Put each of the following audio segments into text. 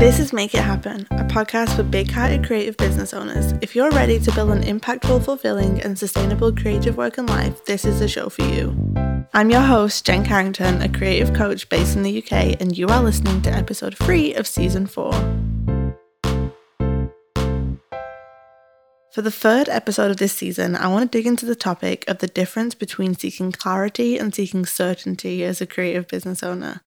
This is Make It Happen, a podcast for big hearted creative business owners. If you're ready to build an impactful, fulfilling, and sustainable creative work and life, this is the show for you. I'm your host, Jen Carrington, a creative coach based in the UK, and you are listening to episode 3 of season 4. For the third episode of this season, I want to dig into the topic of the difference between seeking clarity and seeking certainty as a creative business owner.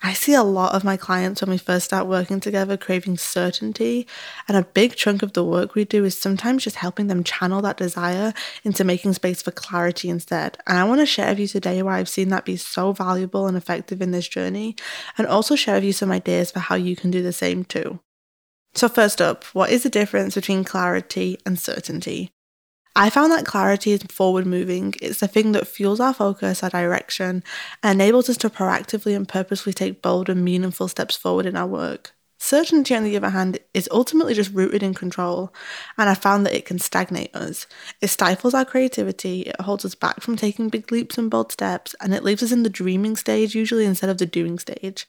I see a lot of my clients when we first start working together craving certainty, and a big chunk of the work we do is sometimes just helping them channel that desire into making space for clarity instead. And I want to share with you today why I've seen that be so valuable and effective in this journey, and also share with you some ideas for how you can do the same too. So, first up, what is the difference between clarity and certainty? I found that clarity is forward moving. It's the thing that fuels our focus, our direction, and enables us to proactively and purposefully take bold and meaningful steps forward in our work. Certainty, on the other hand, is ultimately just rooted in control, and I found that it can stagnate us. It stifles our creativity, it holds us back from taking big leaps and bold steps, and it leaves us in the dreaming stage usually instead of the doing stage.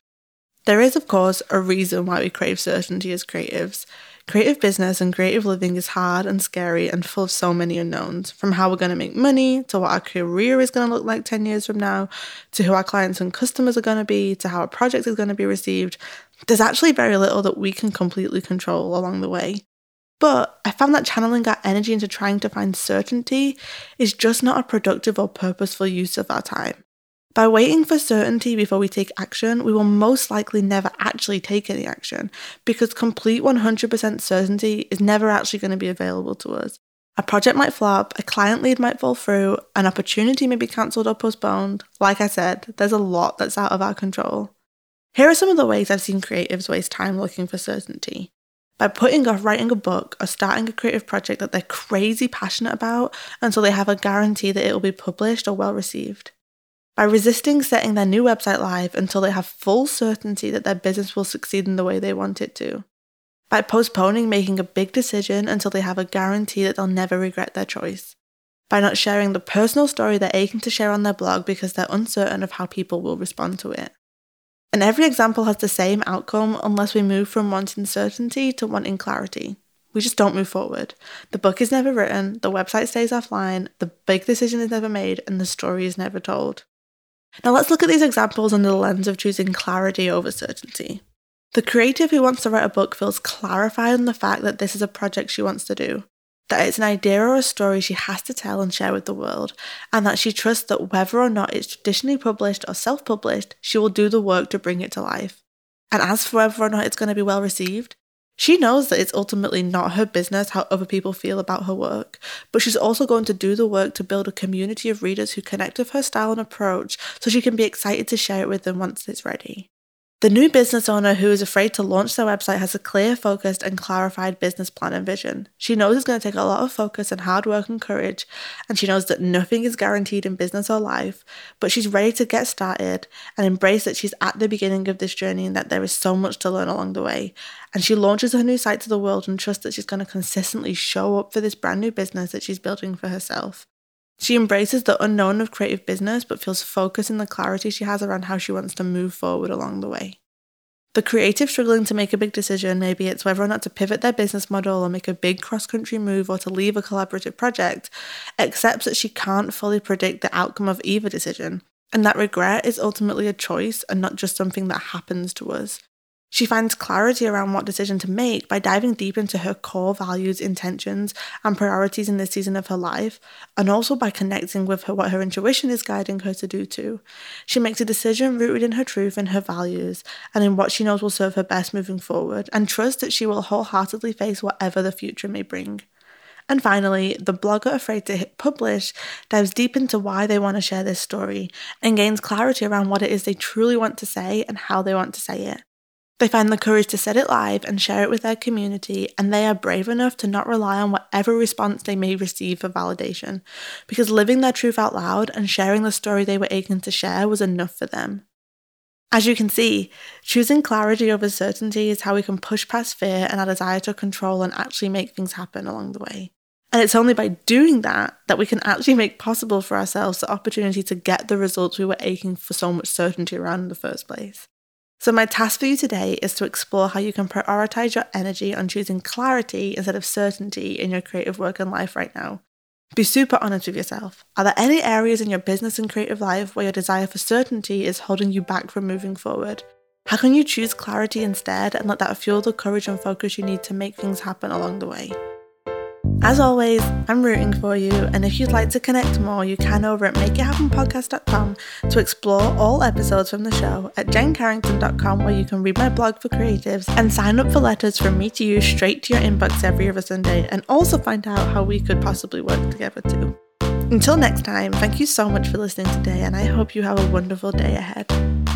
There is, of course, a reason why we crave certainty as creatives. Creative business and creative living is hard and scary and full of so many unknowns from how we're going to make money to what our career is going to look like 10 years from now to who our clients and customers are going to be to how a project is going to be received. There's actually very little that we can completely control along the way. But I found that channeling our energy into trying to find certainty is just not a productive or purposeful use of our time. By waiting for certainty before we take action, we will most likely never actually take any action because complete 100% certainty is never actually going to be available to us. A project might flop, a client lead might fall through, an opportunity may be cancelled or postponed. Like I said, there's a lot that's out of our control. Here are some of the ways I've seen creatives waste time looking for certainty. By putting off writing a book or starting a creative project that they're crazy passionate about until they have a guarantee that it will be published or well received by resisting setting their new website live until they have full certainty that their business will succeed in the way they want it to, by postponing making a big decision until they have a guarantee that they'll never regret their choice, by not sharing the personal story they're aching to share on their blog because they're uncertain of how people will respond to it. And every example has the same outcome unless we move from wanting certainty to wanting clarity. We just don't move forward. The book is never written, the website stays offline, the big decision is never made, and the story is never told. Now let's look at these examples under the lens of choosing clarity over certainty. The creative who wants to write a book feels clarified on the fact that this is a project she wants to do, that it's an idea or a story she has to tell and share with the world, and that she trusts that whether or not it's traditionally published or self published, she will do the work to bring it to life. And as for whether or not it's going to be well received, she knows that it's ultimately not her business how other people feel about her work, but she's also going to do the work to build a community of readers who connect with her style and approach so she can be excited to share it with them once it's ready. The new business owner who is afraid to launch their website has a clear, focused, and clarified business plan and vision. She knows it's going to take a lot of focus and hard work and courage, and she knows that nothing is guaranteed in business or life, but she's ready to get started and embrace that she's at the beginning of this journey and that there is so much to learn along the way. And she launches her new site to the world and trusts that she's going to consistently show up for this brand new business that she's building for herself. She embraces the unknown of creative business, but feels focused in the clarity she has around how she wants to move forward along the way. The creative struggling to make a big decision, maybe it's whether or not to pivot their business model or make a big cross country move or to leave a collaborative project, accepts that she can't fully predict the outcome of either decision, and that regret is ultimately a choice and not just something that happens to us. She finds clarity around what decision to make by diving deep into her core values, intentions, and priorities in this season of her life, and also by connecting with her, what her intuition is guiding her to do too. She makes a decision rooted in her truth and her values, and in what she knows will serve her best moving forward, and trusts that she will wholeheartedly face whatever the future may bring. And finally, the blogger afraid to hit publish dives deep into why they want to share this story and gains clarity around what it is they truly want to say and how they want to say it. They find the courage to set it live and share it with their community, and they are brave enough to not rely on whatever response they may receive for validation, because living their truth out loud and sharing the story they were aching to share was enough for them. As you can see, choosing clarity over certainty is how we can push past fear and our desire to control and actually make things happen along the way. And it's only by doing that that we can actually make possible for ourselves the opportunity to get the results we were aching for so much certainty around in the first place. So, my task for you today is to explore how you can prioritize your energy on choosing clarity instead of certainty in your creative work and life right now. Be super honest with yourself. Are there any areas in your business and creative life where your desire for certainty is holding you back from moving forward? How can you choose clarity instead and let that fuel the courage and focus you need to make things happen along the way? As always, I'm rooting for you, and if you'd like to connect more, you can over at makeithappenpodcast.com to explore all episodes from the show, at jencarrington.com, where you can read my blog for creatives and sign up for letters from me to you straight to your inbox every other Sunday, and also find out how we could possibly work together too. Until next time, thank you so much for listening today, and I hope you have a wonderful day ahead.